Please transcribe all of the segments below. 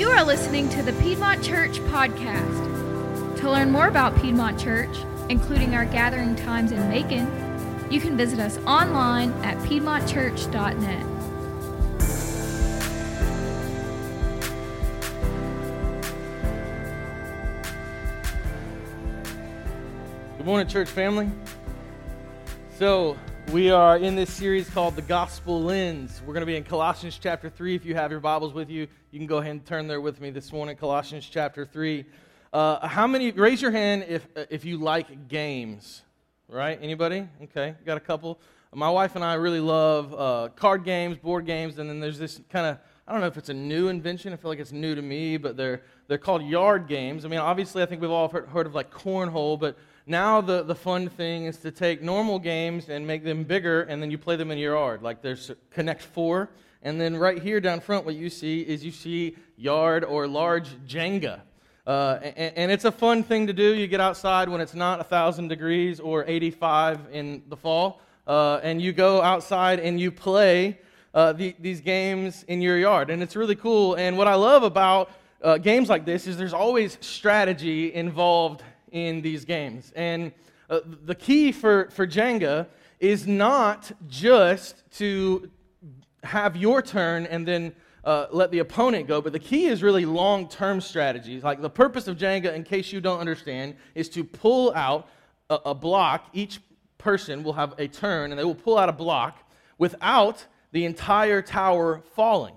You are listening to the Piedmont Church podcast. To learn more about Piedmont Church, including our gathering times in Macon, you can visit us online at piedmontchurch.net. Good morning, church family. So, we are in this series called The Gospel Lens. We're going to be in Colossians chapter 3. If you have your Bibles with you, you can go ahead and turn there with me this morning, Colossians chapter 3. Uh, how many, raise your hand if, uh, if you like games, right? Anybody? Okay, got a couple. My wife and I really love uh, card games, board games, and then there's this kind of, I don't know if it's a new invention. I feel like it's new to me, but they're, they're called yard games. I mean, obviously, I think we've all heard, heard of like cornhole, but now the, the fun thing is to take normal games and make them bigger, and then you play them in your yard. Like there's Connect Four, and then right here down front, what you see is you see yard or large Jenga. Uh, and, and, it's a fun thing to do. You get outside when it's not 1,000 degrees or 85 in the fall, uh, and you go outside and you play uh, the, these games in your yard. And it's really cool. And what I love about uh, games like this is there's always strategy involved in these games. And uh, the key for, for Jenga is not just to have your turn and then uh, let the opponent go, but the key is really long term strategies. Like the purpose of Jenga, in case you don't understand, is to pull out a, a block. Each person will have a turn and they will pull out a block without the entire tower falling.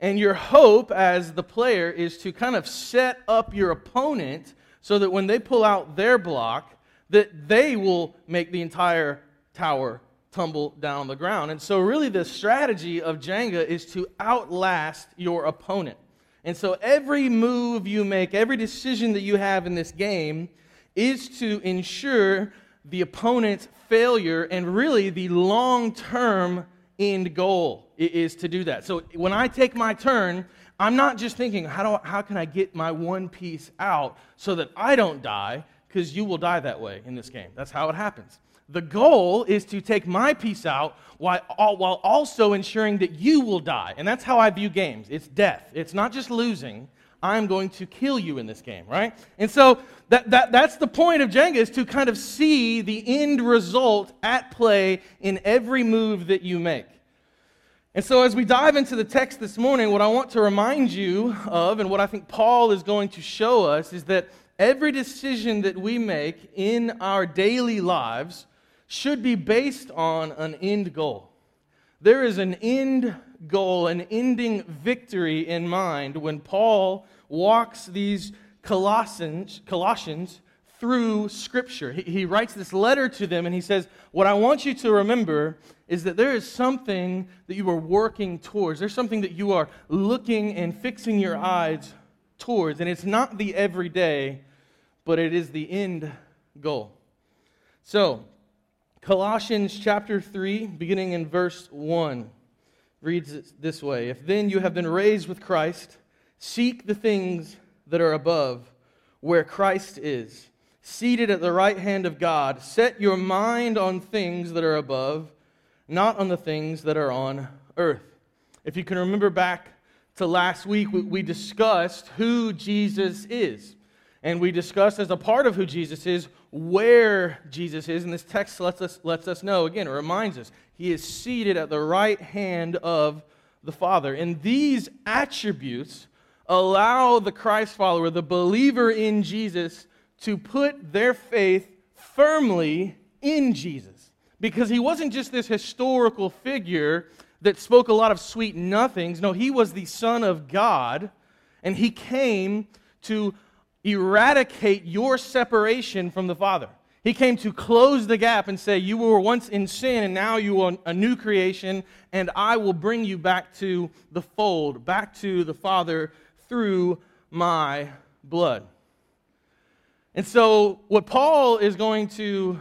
And your hope as the player is to kind of set up your opponent so that when they pull out their block, that they will make the entire tower tumble down the ground. And so, really, the strategy of Jenga is to outlast your opponent. And so, every move you make, every decision that you have in this game is to ensure the opponent's failure and really the long term end goal is to do that. So, when I take my turn, I'm not just thinking, how, do I, how can I get my one piece out so that I don't die? Because you will die that way in this game. That's how it happens. The goal is to take my piece out while, also ensuring that you will die. And that's how I view games it's death. It's not just losing. I'm going to kill you in this game, right? And so that, that, that's the point of Jenga is to kind of see the end result at play in every move that you make. And so, as we dive into the text this morning, what I want to remind you of, and what I think Paul is going to show us, is that every decision that we make in our daily lives should be based on an end goal. There is an end goal, an ending victory in mind when Paul walks these Colossians, Colossians through Scripture. He, he writes this letter to them and he says, What I want you to remember is that there is something that you are working towards. There's something that you are looking and fixing your eyes towards. And it's not the everyday, but it is the end goal. So, Colossians chapter 3, beginning in verse 1, reads it this way If then you have been raised with Christ, seek the things that are above, where Christ is, seated at the right hand of God. Set your mind on things that are above not on the things that are on earth. If you can remember back to last week, we discussed who Jesus is. And we discussed as a part of who Jesus is, where Jesus is. And this text lets us, lets us know, again, it reminds us, he is seated at the right hand of the Father. And these attributes allow the Christ follower, the believer in Jesus, to put their faith firmly in Jesus because he wasn't just this historical figure that spoke a lot of sweet nothings. No, he was the Son of God, and he came to eradicate your separation from the Father. He came to close the gap and say, You were once in sin, and now you are a new creation, and I will bring you back to the fold, back to the Father through my blood. And so, what Paul is going to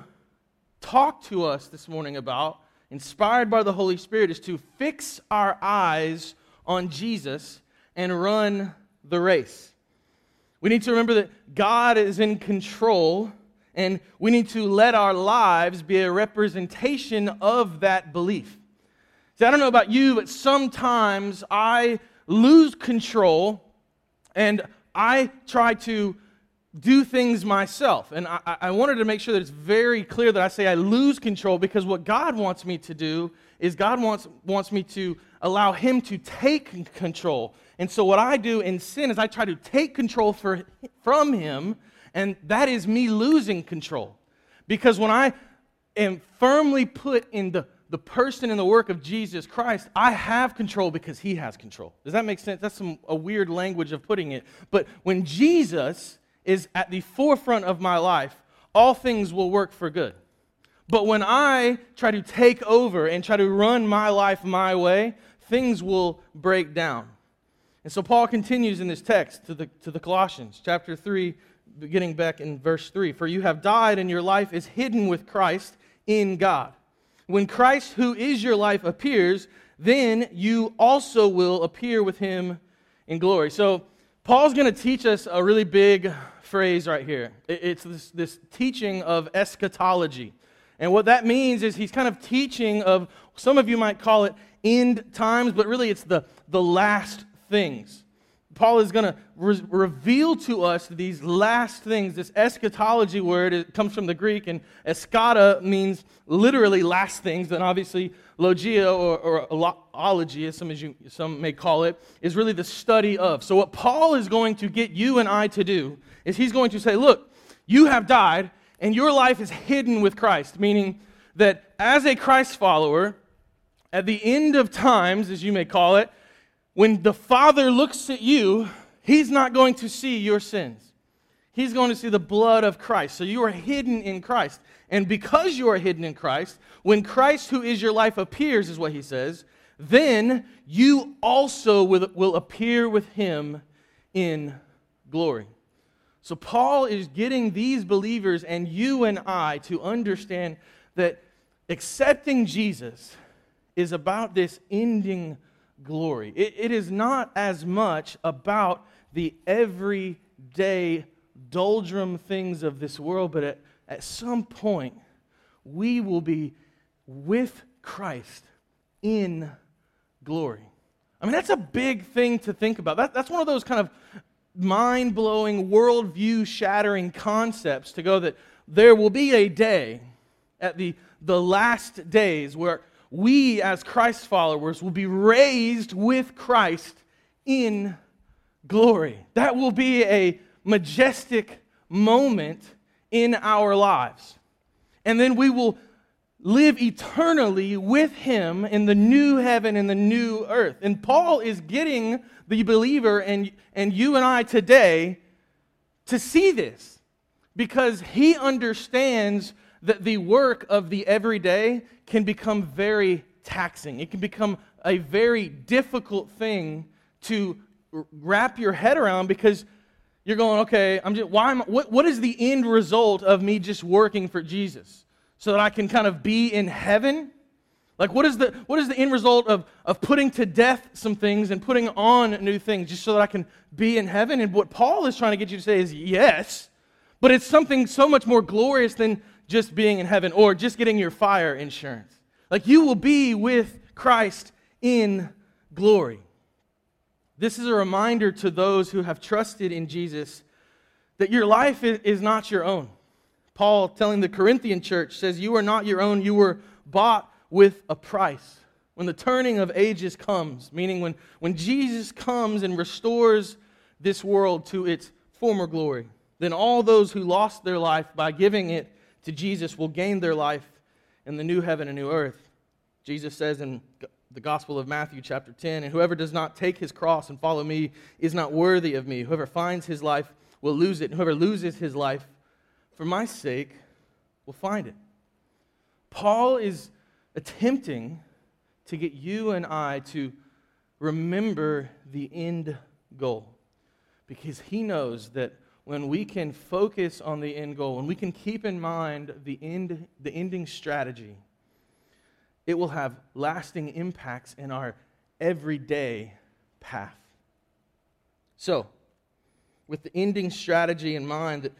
talk to us this morning about, inspired by the Holy Spirit, is to fix our eyes on Jesus and run the race. We need to remember that God is in control, and we need to let our lives be a representation of that belief. See, I don't know about you, but sometimes I lose control And I try to do things myself. And I, I, wanted to make sure that it's very clear that I say I lose control because what God wants me to do is God wants, wants me to allow Him to take control. And so what I do in sin is I try to take control for, from Him, and that is me losing control. Because when I am firmly put in the, the person and the work of Jesus Christ, I have control because He has control. Does that make sense? That's some, a weird language of putting it. But when Jesus is at the forefront of my life, all things will work for good. But when I try to take over and try to run my life my way, things will break down. And so Paul continues in this text to the, to the Colossians, chapter 3, beginning back in verse 3. For you have died, and your life is hidden with Christ in God. When Christ, who is your life, appears, then you also will appear with him in glory. So Paul's going to teach us a really big phrase right here. It's this, this teaching of eschatology. And what that means is he's kind of teaching of, some of you might call it end times, but really it's the, the last things. Paul is going to re- reveal to us these last things. This eschatology word it comes from the Greek, and eschata means literally last things. And obviously, logia or, or ology, as some, as you, some may call it, is really the study of. So, what Paul is going to get you and I to do is he's going to say, Look, you have died, and your life is hidden with Christ, meaning that as a Christ follower, at the end of times, as you may call it, when the Father looks at you, He's not going to see your sins. He's going to see the blood of Christ. So you are hidden in Christ. And because you are hidden in Christ, when Christ, who is your life, appears, is what he says, then you also will, appear with him in glory. So Paul is getting these believers and you and I to understand that accepting Jesus is about this ending glory. It, it is not as much about the everyday doldrum things of this world, but at, at some point, we will be with Christ in glory. I mean, that's a big thing to think about. That, that's one of those kind of mind blowing, worldview shattering concepts to go that there will be a day at the, the last days where we, as Christ followers, will be raised with Christ in glory. That will be a majestic moment in our lives. And then we will live eternally with him in the new heaven and the new earth. And Paul is getting the believer and, and you and I today to see this because he understands that the work of the everyday can become very taxing. It can become a very difficult thing to wrap your head around because you're going, okay, I'm just, why am, what, what is the end result of me just working for Jesus? So that I can kind of be in heaven? Like, what is the, what is the end result of, of putting to death some things and putting on new things just so that I can be in heaven? And what Paul is trying to get you to say is yes, but it's something so much more glorious than just being in heaven or just getting your fire insurance. Like you will be with Christ in glory. This is a reminder to those who have trusted in Jesus that your life is not your own. Paul, telling the Corinthian church, says, You are not your own, you were bought with a price. When the turning of ages comes, meaning when, when Jesus comes and restores this world to its former glory, then all those who lost their life by giving it to Jesus will gain their life in the new heaven and new earth. Jesus says in the Gospel of Matthew, chapter 10, and whoever does not take his cross and follow me is not worthy of me. Whoever finds his life will lose it, and whoever loses his life for my sake will find it. Paul is attempting to get you and I to remember the end goal because he knows that when we can focus on the end goal, when we can keep in mind the, end, the ending strategy, it will have lasting impacts in our everyday path. So, with the ending strategy in mind, that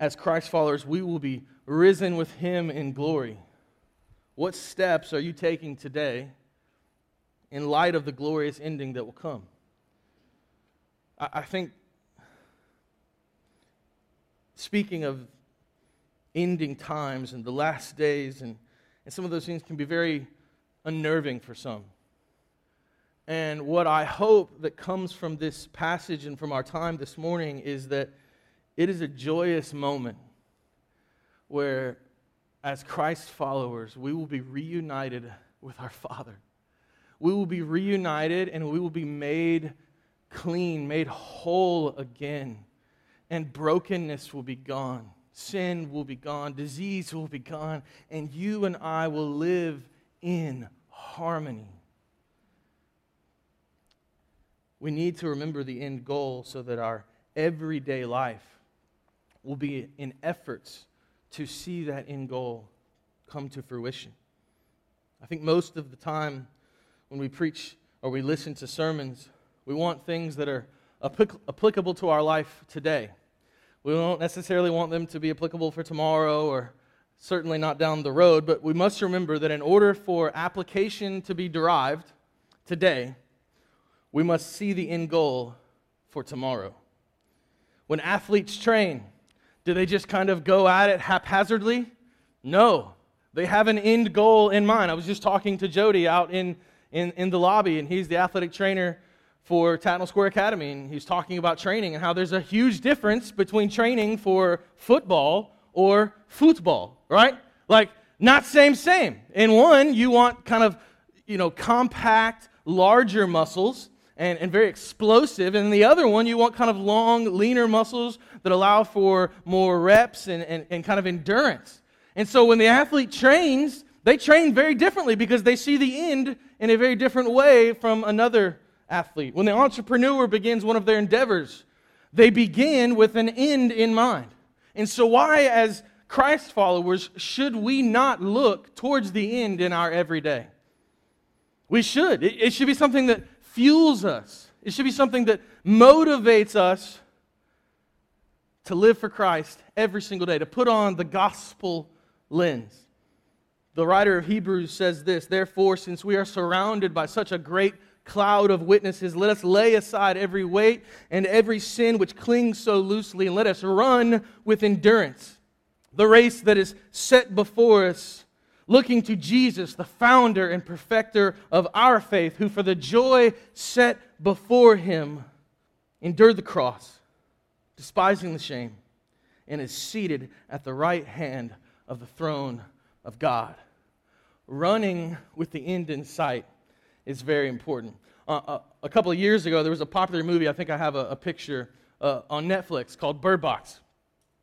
as Christ followers, we will be risen with Him in glory. What steps are you taking today in light of the glorious ending that will come? I, I think speaking of ending times and the last days, and, and some of those things can be very unnerving for some. And what I hope that comes from this passage and from our time this morning is that it is a joyous moment where, as Christ followers, we will be reunited with our Father. We will be reunited and we will be made clean, made whole again. And brokenness will be gone. Sin will be gone. Disease will be gone. And you and I will live in harmony we need to remember the end goal so that our everyday life will be in efforts to see that end goal come to fruition. I think most of the time when we preach or we listen to sermons, we want things that are applicable to our life today. We don't necessarily want them to be applicable for tomorrow or certainly not down the road, but we must remember that in order for application to be derived today, we must see the end goal for tomorrow. When athletes train, do they just kind of go at it haphazardly? No. They have an end goal in mind. I was just talking to Jody out in, in, in the lobby, and he's the athletic trainer for Tatnall Square Academy, and he's talking about training and how there's a huge difference between training for football or football, right? Like, not same, same. In one, you want kind of, you know, compact, larger muscles and, and very explosive. And the other one, you want kind of long, leaner muscles that allow for more reps and, and, and kind of endurance. And so when the athlete trains, they train very differently because they see the end in a very different way from another athlete. When the entrepreneur begins one of their endeavors, they begin with an end in mind. And so, why, as Christ followers, should we not look towards the end in our everyday? We should. It, it should be something that fuels us. It should be something that motivates us to live for Christ every single day, to put on the gospel lens. The writer of Hebrews says this Therefore, since we are surrounded by such a great cloud of witnesses, let us lay aside every weight and every sin which clings so loosely, and let us run with endurance the race that is set before us looking to Jesus, the founder and perfecter of our faith, who for the joy set before him endured the cross, despising the shame, and is seated at the right hand of the throne of God. Running with the end in sight is very important. Uh, uh, a couple of years ago, there was a popular movie, I think I have a, a picture uh, on Netflix called Bird Box.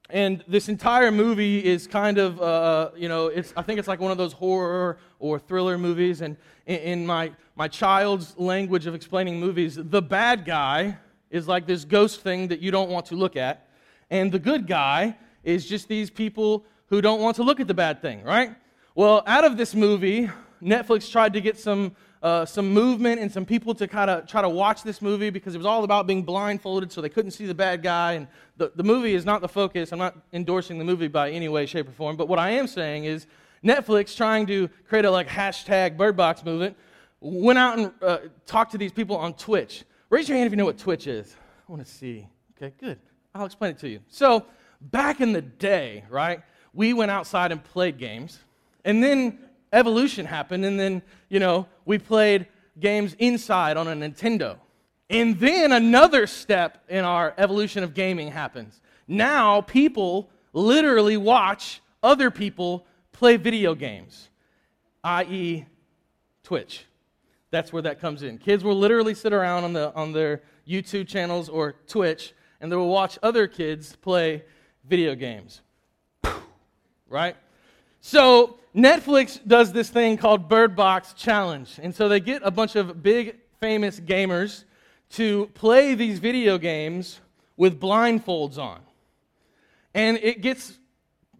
And this entire movie is kind of, uh, you know, it's, I think it's like one of those horror or thriller movies. And in, in my, my child's language of explaining movies, the bad guy is like this ghost thing that you don't want to look at. And the good guy is just these people who don't want to look at the bad thing, right? Well, out of this movie, Netflix tried to get some uh, some movement and some people to kind of try to watch this movie because it was all about being blindfolded so they couldn't see the bad guy. And the, the movie is not the focus. I'm not endorsing the movie by any way, shape, or form. But what I am saying is Netflix trying to create a like hashtag Bird Box movement went out and uh, talked to these people on Twitch. Raise your hand if you know what Twitch is. I want to see. Okay, good. I'll explain it to you. So, back in the day, right, we went outside and played games. And then evolution happened, and then, you know, we played games inside on a Nintendo. And then another step in our evolution of gaming happens. Now people literally watch other people play video games, i.e., Twitch. That's where that comes in. Kids will literally sit around on, the, on their YouTube channels or Twitch and they will watch other kids play video games. Right? So Netflix does this thing called Bird Box Challenge. And so they get a bunch of big, famous gamers to play these video games with blindfolds on. And it gets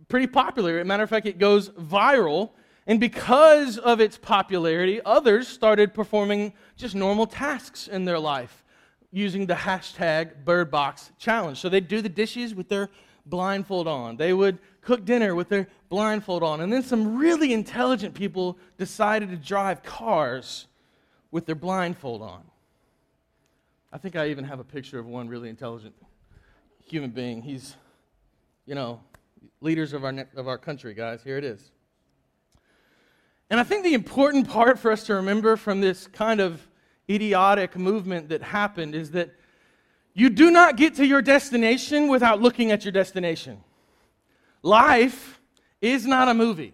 pretty popular. Matter of fact, it goes viral. And because of its popularity, others started performing just normal tasks in their life using the hashtag BirdBox Challenge. So they'd do the dishes with their blindfold on. They would cook dinner with their blindfold on. And then some really intelligent people decided to drive cars with their blindfold on. I think I even have a picture of one really intelligent human being. He's you know, leaders of our, of our country, guys. Here it is. And I think the important part for us to remember from this kind of idiotic movement that happened is that you do not get to your destination without looking at your destination. Life is not a movie.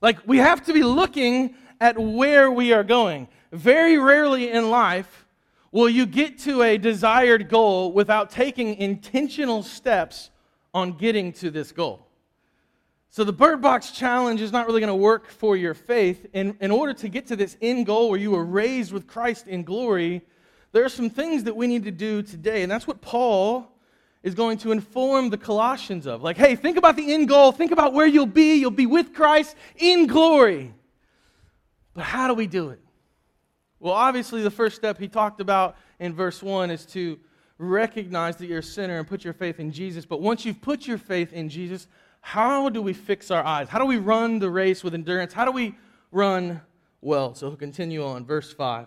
Like, we have to be looking at where we are going. Very rarely in life will you get to a desired goal without taking intentional steps on getting to this goal. So, the Bird Box Challenge is not really going to work for your faith. In, in order to get to this end goal where you were raised with Christ in glory, there are some things that we need to do today. And that's what Paul is going to inform the Colossians of. Like, hey, think about the end goal. Think about where you'll be. You'll be with Christ in glory. But how do we do it? Well, obviously, the first step he talked about in verse 1 is to recognize that you're a sinner and put your faith in Jesus. But once you've put your faith in Jesus, how do we fix our eyes? How do we run the race with endurance? How do we run well? So he'll continue on, verse 5.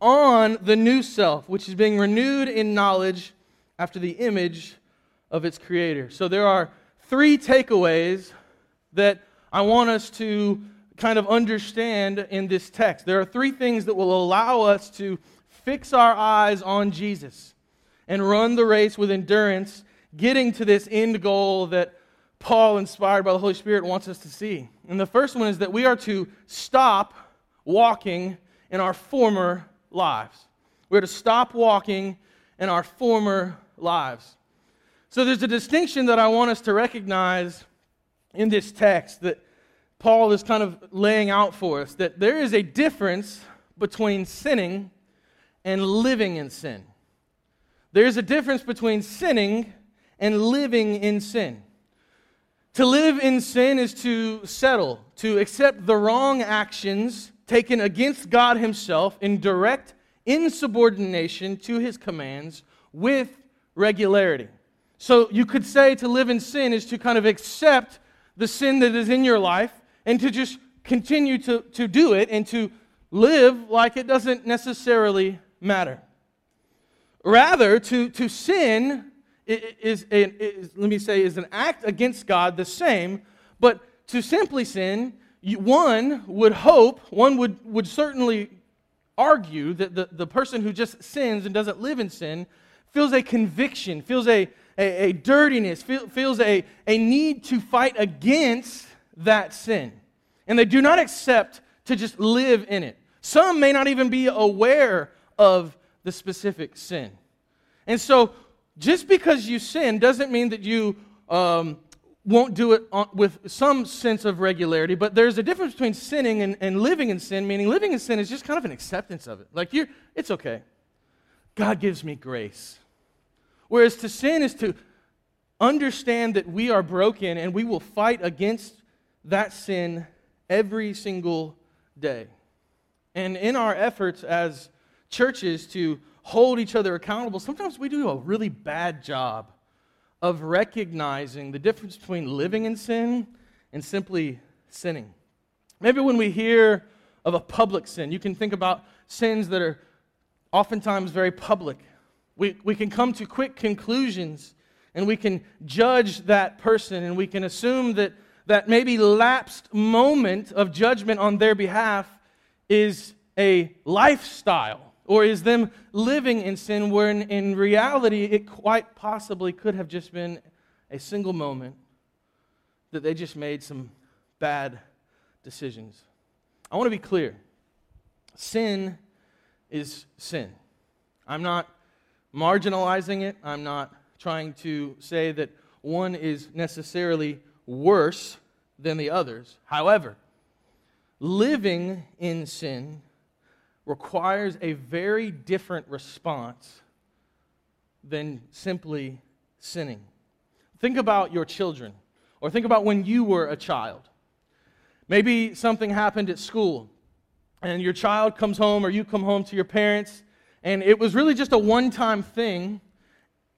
on the new self, which is being renewed in knowledge after the image of its creator. So there are three takeaways that I want us to kind of understand in this text. There are three things that will allow us to fix our eyes on Jesus and run the race with endurance, getting to this end goal that Paul, inspired by the Holy Spirit, wants us to see. And the first one is that we are to stop walking in our former lives. We're to stop walking in our former lives. So there's a distinction that I want us to recognize in this text that Paul is kind of laying out for us that there is a difference between sinning and living in sin. There's a difference between sinning and living in sin. To live in sin is to settle, to accept the wrong actions taken against God Himself in direct insubordination to His commands with regularity. So you could say to live in sin is to kind of accept the sin that is in your life and to just continue to, to do it and to live like it doesn't necessarily matter. Rather, to, to sin is, is, is, let me say, is an act against God the same, but to simply sin, one would hope, one would, would certainly argue that the, the person who just sins and doesn't live in sin feels a conviction, feels a, a, a dirtiness, feel, feels a, a need to fight against that sin. And they do not accept to just live in it. Some may not even be aware of the specific sin. And so, just because you sin doesn't mean that you um, won't do it on, with some sense of regularity, but there's a difference between sinning and, and living in sin, meaning living in sin is just kind of an acceptance of it. Like, you're, it's okay. God gives me grace. Whereas to sin is to understand that we are broken and we will fight against that sin every single day. And in our efforts as churches to hold each other accountable, sometimes we do a really bad job of recognizing the difference between living in sin and simply sinning. Maybe when we hear of a public sin, you can think about sins that are oftentimes very public. We, we can come to quick conclusions and we can judge that person and we can assume that that maybe lapsed moment of judgment on their behalf is a lifestyle or is them living in sin where in, in reality it quite possibly could have just been a single moment that they just made some bad decisions. I want to be clear sin is sin. I'm not marginalizing it. I'm not trying to say that one is necessarily worse than the others. However, living in sin requires a very different response than simply sinning. Think about your children, or think about when you were a child. Maybe something happened at school, and your child comes home, or you come home to your parents, and it was really just a one time thing.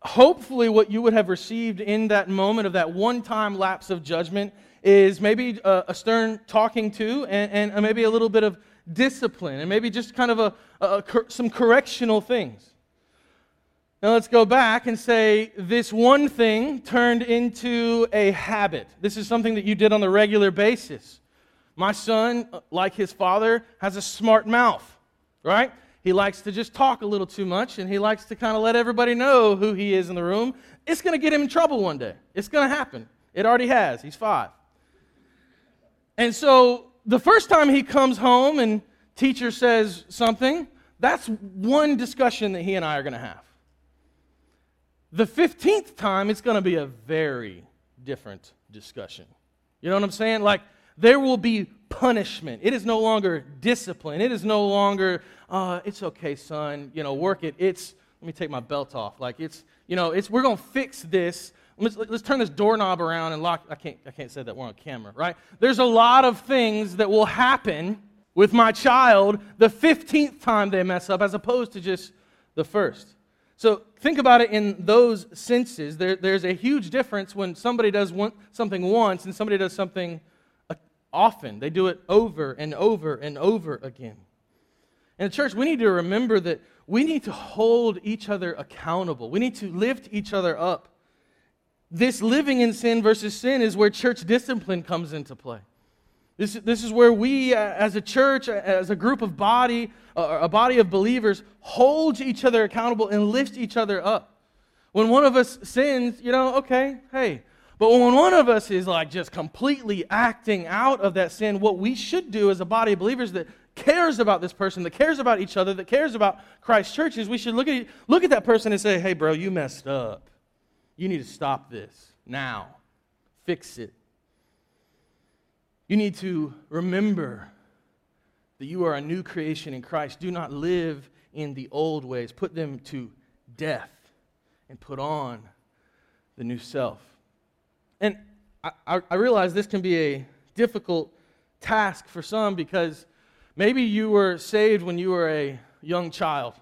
Hopefully, what you would have received in that moment of that one time lapse of judgment is maybe a, a stern talking to and, and, maybe a little bit of discipline and maybe just kind of a, a, some correctional things. Now let's go back and say this one thing turned into a habit. This is something that you did on a regular basis. My son, uh, like his father, has a smart mouth, right? He likes to just talk a little too much and he likes to kind of let everybody know who he is in the room. It's going to get him in trouble one day. It's going to happen. It already has. He's five. And so the first time he comes home and teacher says something, that's one discussion that he and I are going to have. The 15th time, it's going to be a very different discussion. You know what I'm saying? Like, there will be punishment. It is no longer discipline. It is no longer, uh, it's okay, son, you know, work it. It's, let me take my belt off. Like, it's, you know, it's, we're going to fix this. Let's, let's turn this doorknob around and lock. I can't, I can't say that we're on camera, right? There's a lot of things that will happen with my child the 15th time they mess up as opposed to just the first. So think about it in those senses. There, there's a huge difference when somebody does one, something once and somebody does something uh, often. They do it over and over and over again. In the church, we need to remember that we need to hold each other accountable. We need to lift each other up. This living in sin versus sin is where church discipline comes into play. This, this is where we, uh, as a church, uh, as a group of body, uh, a body of believers, hold each other accountable and lift each other up. When one of us sins, you know, okay, hey. But when one of us is like just completely acting out of that sin, what we should do as a body of believers that cares about this person, that cares about each other, that cares about Christ Church is we should look at, look at that person and say, hey, bro, you messed up. You need to stop this now. Fix it. You need to remember that you are a new creation in Christ. Do not live in the old ways, put them to death and put on the new self. And I, I, realize this can be a difficult task for some because maybe you were saved when you were a young child.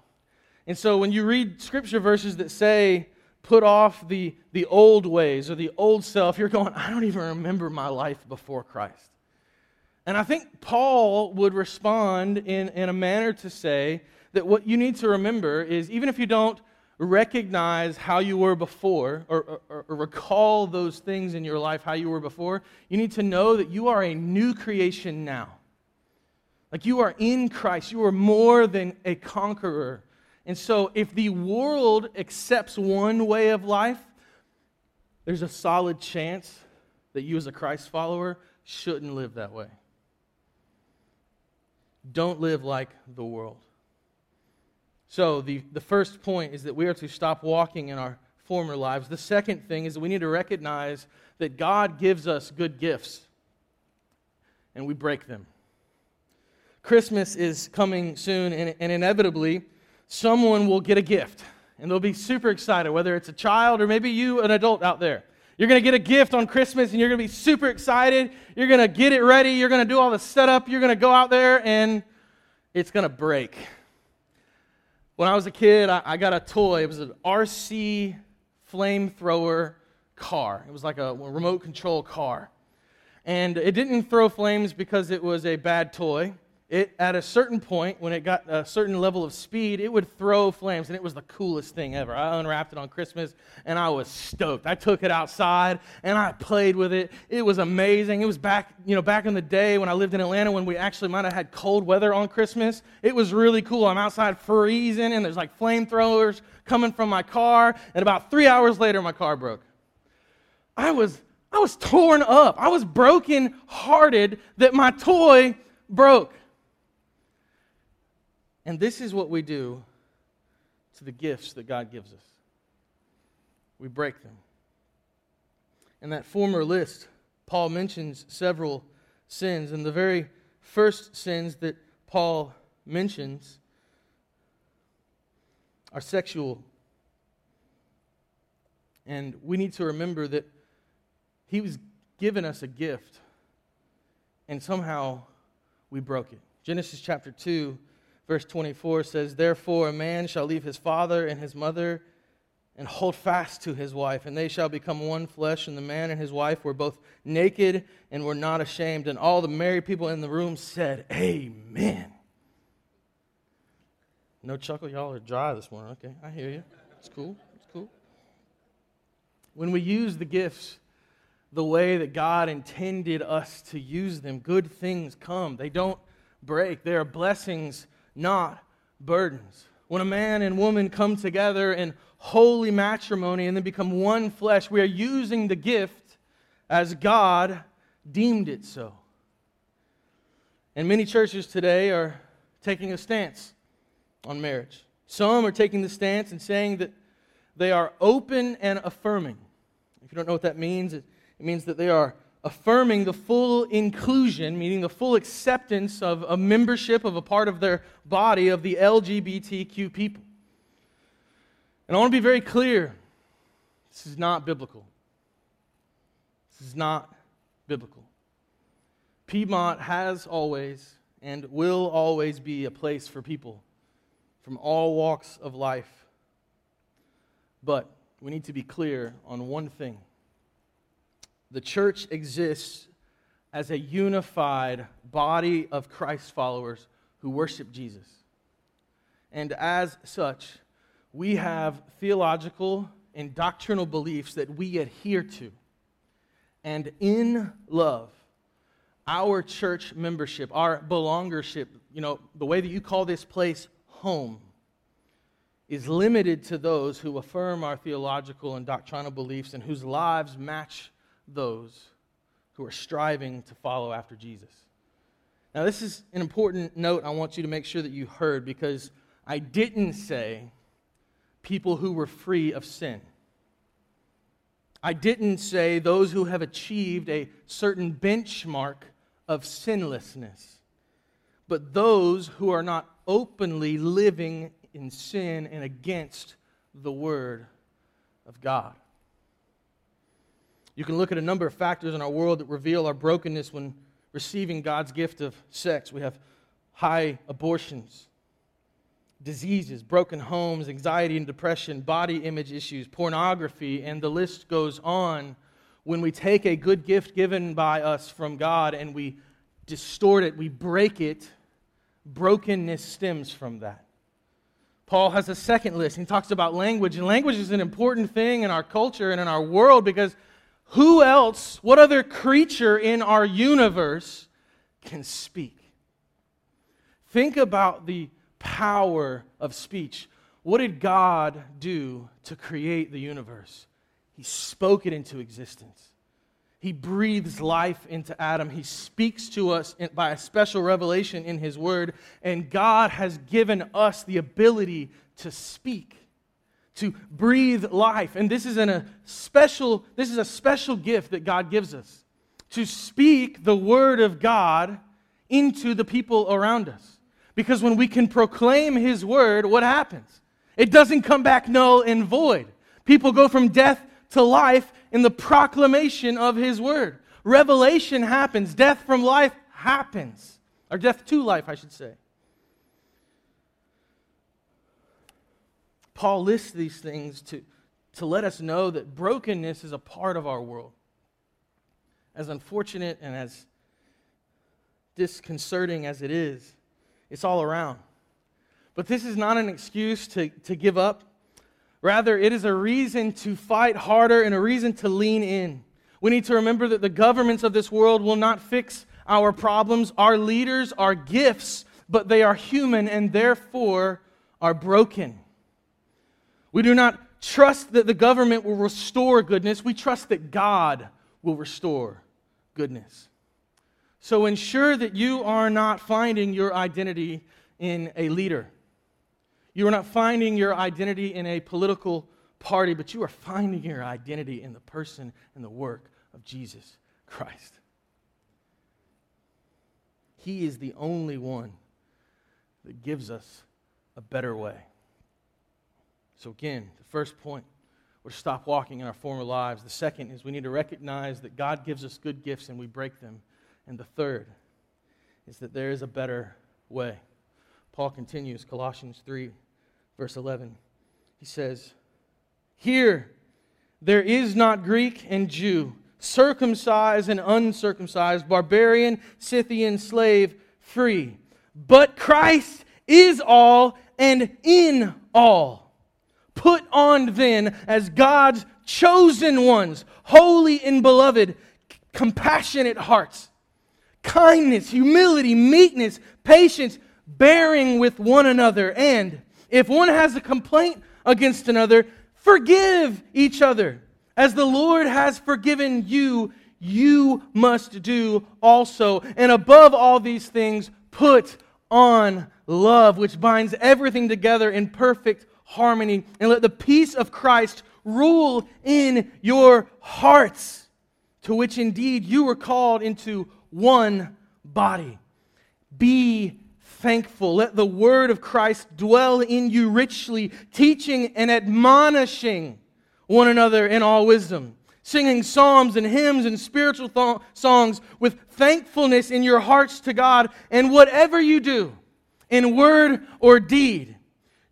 And so when you read scripture verses that say, put off the, the old ways or the old self, you're going, I don't even remember my life before Christ. And I think Paul would respond in, in a manner to say that what you need to remember is even if you don't recognize how you were before or, or, or, recall those things in your life how you were before, you need to know that you are a new creation now. Like you are in Christ, you are more than a conqueror. And so if the world accepts one way of life, there's a solid chance that you as a Christ follower shouldn't live that way. Don't live like the world. So, the, the first point is that we are to stop walking in our former lives. The second thing is that we need to recognize that God gives us good gifts and we break them. Christmas is coming soon, and, and inevitably, someone will get a gift and they'll be super excited, whether it's a child or maybe you, an adult out there. You're going to get a gift on Christmas and you're going to be super excited. You're going to get it ready. You're going to do all the setup. You're going to go out there and it's going to break. When I was a kid, I, I got a toy. It was an RC flamethrower car, it was like a remote control car. And it didn't throw flames because it was a bad toy it, at a certain point, when it got a certain level of speed, it would throw flames, and it was the coolest thing ever. I unwrapped it on Christmas, and I was stoked. I took it outside, and I played with it. It was amazing. It was back, you know, back in the day when I lived in Atlanta, when we actually might have had cold weather on Christmas. It was really cool. I'm outside freezing, and there's like flamethrowers coming from my car, and about three hours later, my car broke. I was, I was torn up. I was broken hearted that my toy broke. And this is what we do to the gifts that God gives us we break them. In that former list, Paul mentions several sins. And the very first sins that Paul mentions are sexual And we need to remember that He was given us a gift, and somehow we broke it. Genesis chapter 2, verse 24 says, Therefore a man shall leave his father and his mother and hold fast to his wife, and they shall become one flesh. And the man and his wife were both naked and were not ashamed. And all the married people in the room said, Amen. No chuckle, y'all are dry this morning. Okay, I hear you. It's cool. It's cool. When we use the gifts the way that God intended us to use them, good things come. They don't break. They are blessings, not burdens. When a man and woman come together in holy matrimony and then become one flesh, we are using the gift as God deemed it so. And many churches today are taking a stance on marriage. Some are taking the stance and saying that they are open and affirming. If you don't know what that means, it, means that they are affirming the full inclusion, meaning the full acceptance of a membership of a part of their body of the LGBTQ people. And I want to be very clear this is not biblical. This is not biblical. Piedmont has always and will always be a place for people from all walks of life. But we need to be clear on one thing the church exists as a unified body of Christ followers who worship Jesus. And as such, we have theological and doctrinal beliefs that we adhere to. And in love, our church membership, our belongership, you know, the way that you call this place home, is limited to those who affirm our theological and doctrinal beliefs and whose lives match those who are striving to follow after Jesus. Now, this is an important note I want you to make sure that you heard because I didn't say people who were free of sin. I didn't say those who have achieved a certain benchmark of sinlessness, but those who are not openly living in sin and against the Word of God. You can look at a number of factors in our world that reveal our brokenness when receiving God's gift of sex. We have high abortions, diseases, broken homes, anxiety and depression, body image issues, pornography, and the list goes on. When we take a good gift given by us from God and we distort it, we break it, brokenness stems from that. Paul has a second list. He talks about language, and language is an important thing in our culture and in our world because who else, what other creature in our universe can speak? Think about the power of speech. What did God do to create the universe? He spoke it into existence. He breathes life into Adam. He speaks to us by a special revelation in His Word. And God has given us the ability to speak to breathe life. And this is a special this is a special gift that God gives us to speak the word of God into the people around us. Because when we can proclaim his word, what happens? It doesn't come back null and void. People go from death to life in the proclamation of his word. Revelation happens, death from life happens, or death to life, I should say. Paul lists these things to, to let us know that brokenness is a part of our world. As unfortunate and as disconcerting as it is, it's all around. But this is not an excuse to, to give up. Rather, it is a reason to fight harder and a reason to lean in. We need to remember that the governments of this world will not fix our problems. Our leaders are gifts, but they are human and therefore are broken. We do not trust that the government will restore goodness. We trust that God will restore goodness. So ensure that you are not finding your identity in a leader. You are not finding your identity in a political party, but you are finding your identity in the person and the work of Jesus Christ. He is the only one that gives us a better way. So, again, the first point or to stop walking in our former lives. The second is we need to recognize that God gives us good gifts and we break them. And the third is that there is a better way. Paul continues, Colossians 3, verse 11. He says, Here there is not Greek and Jew, circumcised and uncircumcised, barbarian, Scythian, slave, free, but Christ is all and in all. Put on then as God's chosen ones, holy and beloved, compassionate hearts, kindness, humility, meekness, patience, bearing with one another. And if one has a complaint against another, forgive each other. As the Lord has forgiven you, you must do also. And above all these things, put on love, which binds everything together in perfect harmony, and let the peace of Christ rule in your hearts, to which indeed you were called into one body. Be thankful. Let the word of Christ dwell in you richly, teaching and admonishing one another in all wisdom, singing psalms and hymns and spiritual th- songs with thankfulness in your hearts to God. And whatever you do, in word or deed,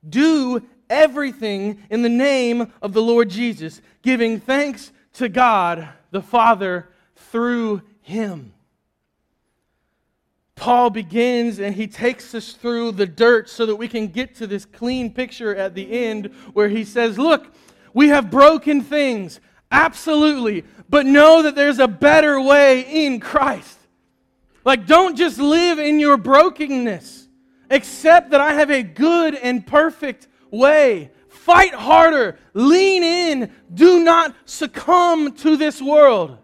do everything in the name of the Lord Jesus, giving thanks to God the Father through him. Paul begins and he takes us through the dirt so that we can get to this clean picture at the end where he says, Look, we have broken things, absolutely, but know that there's a better way in Christ. Like, don't just live in your brokenness, accept that I have a good and perfect way. Fight harder. Lean in. Do not succumb to this world.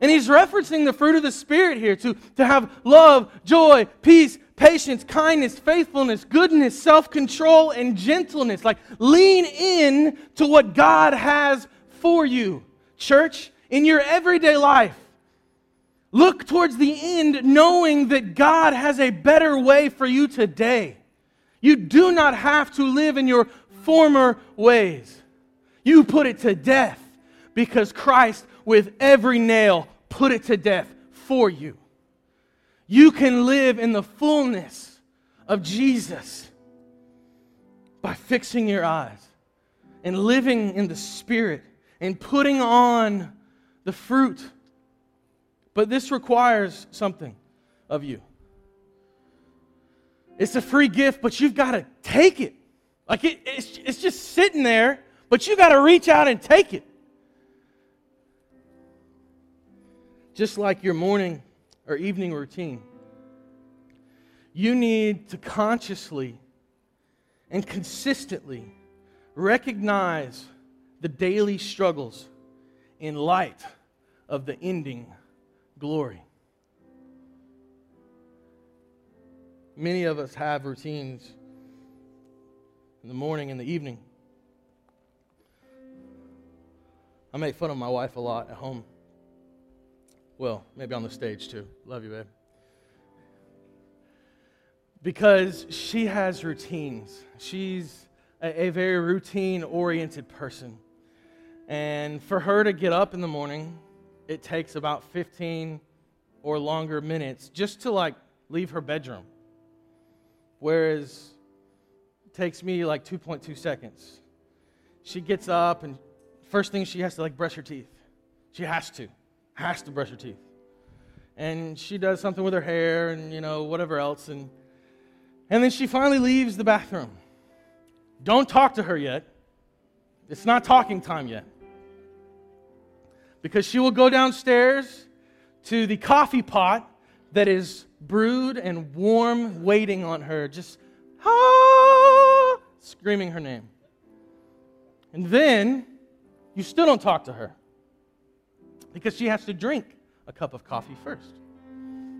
And he's referencing the fruit of the Spirit here to, to have love, joy, peace, patience, kindness, faithfulness, goodness, self control, and gentleness. Like lean in to what God has for you. Church, in your everyday life, look towards the end knowing that God has a better way for you today. You do not have to live in your former ways. You put it to death because Christ, with every nail, put it to death for you. You can live in the fullness of Jesus by fixing your eyes and living in the Spirit and putting on the fruit. But this requires something of you. It's a free gift, but you've got to take it. Like it, it's, it's just sitting there, but you got to reach out and take it. Just like your morning or evening routine, you need to consciously and consistently recognize the daily struggles in light of the ending glory. Many of us have routines in the morning and the evening. I make fun of my wife a lot at home. Well, maybe on the stage too. Love you, babe. Because she has routines. She's a, a very routine oriented person. And for her to get up in the morning, it takes about 15 or longer minutes just to like leave her bedroom whereas it takes me like 2.2 seconds. She gets up and first thing she has to like brush her teeth. She has to, has to brush her teeth. And she does something with her hair and you know whatever else and and then she finally leaves the bathroom. Don't talk to her yet. It's not talking time yet. Because she will go downstairs to the coffee pot that is brewed and warm, waiting on her, just ah, screaming her name. And then you still don't talk to her because she has to drink a cup of coffee first.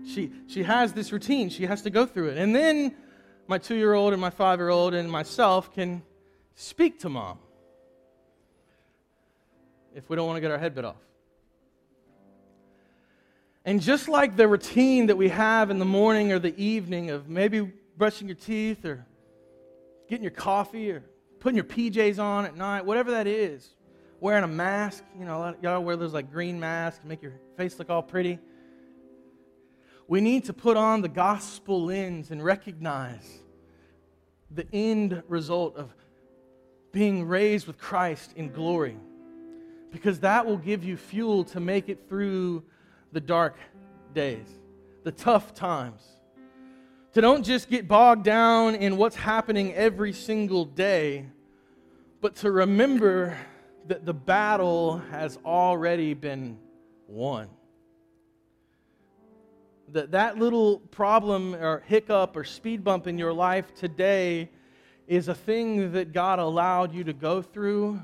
She, she has this routine, she has to go through it. And then my two year old and my five year old and myself can speak to mom if we don't want to get our head bit off. And just like the routine that we have in the morning or the evening of maybe brushing your teeth or getting your coffee or putting your PJs on at night, whatever that is, wearing a mask, you know, y'all wear those like green masks, make your face look all pretty. We need to put on the gospel lens and recognize the end result of being raised with Christ in glory. Because that will give you fuel to make it through the dark days, the tough times. To don't just get bogged down in what's happening every single day, but to remember that the battle has already been won. That that little problem or hiccup or speed bump in your life today is a thing that God allowed you to go through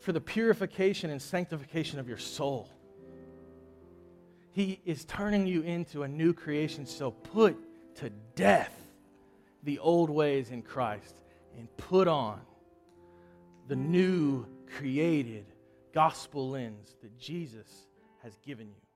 for the purification and sanctification of your soul. He is turning you into a new creation, so put to death the old ways in Christ and put on the new created gospel lens that Jesus has given you.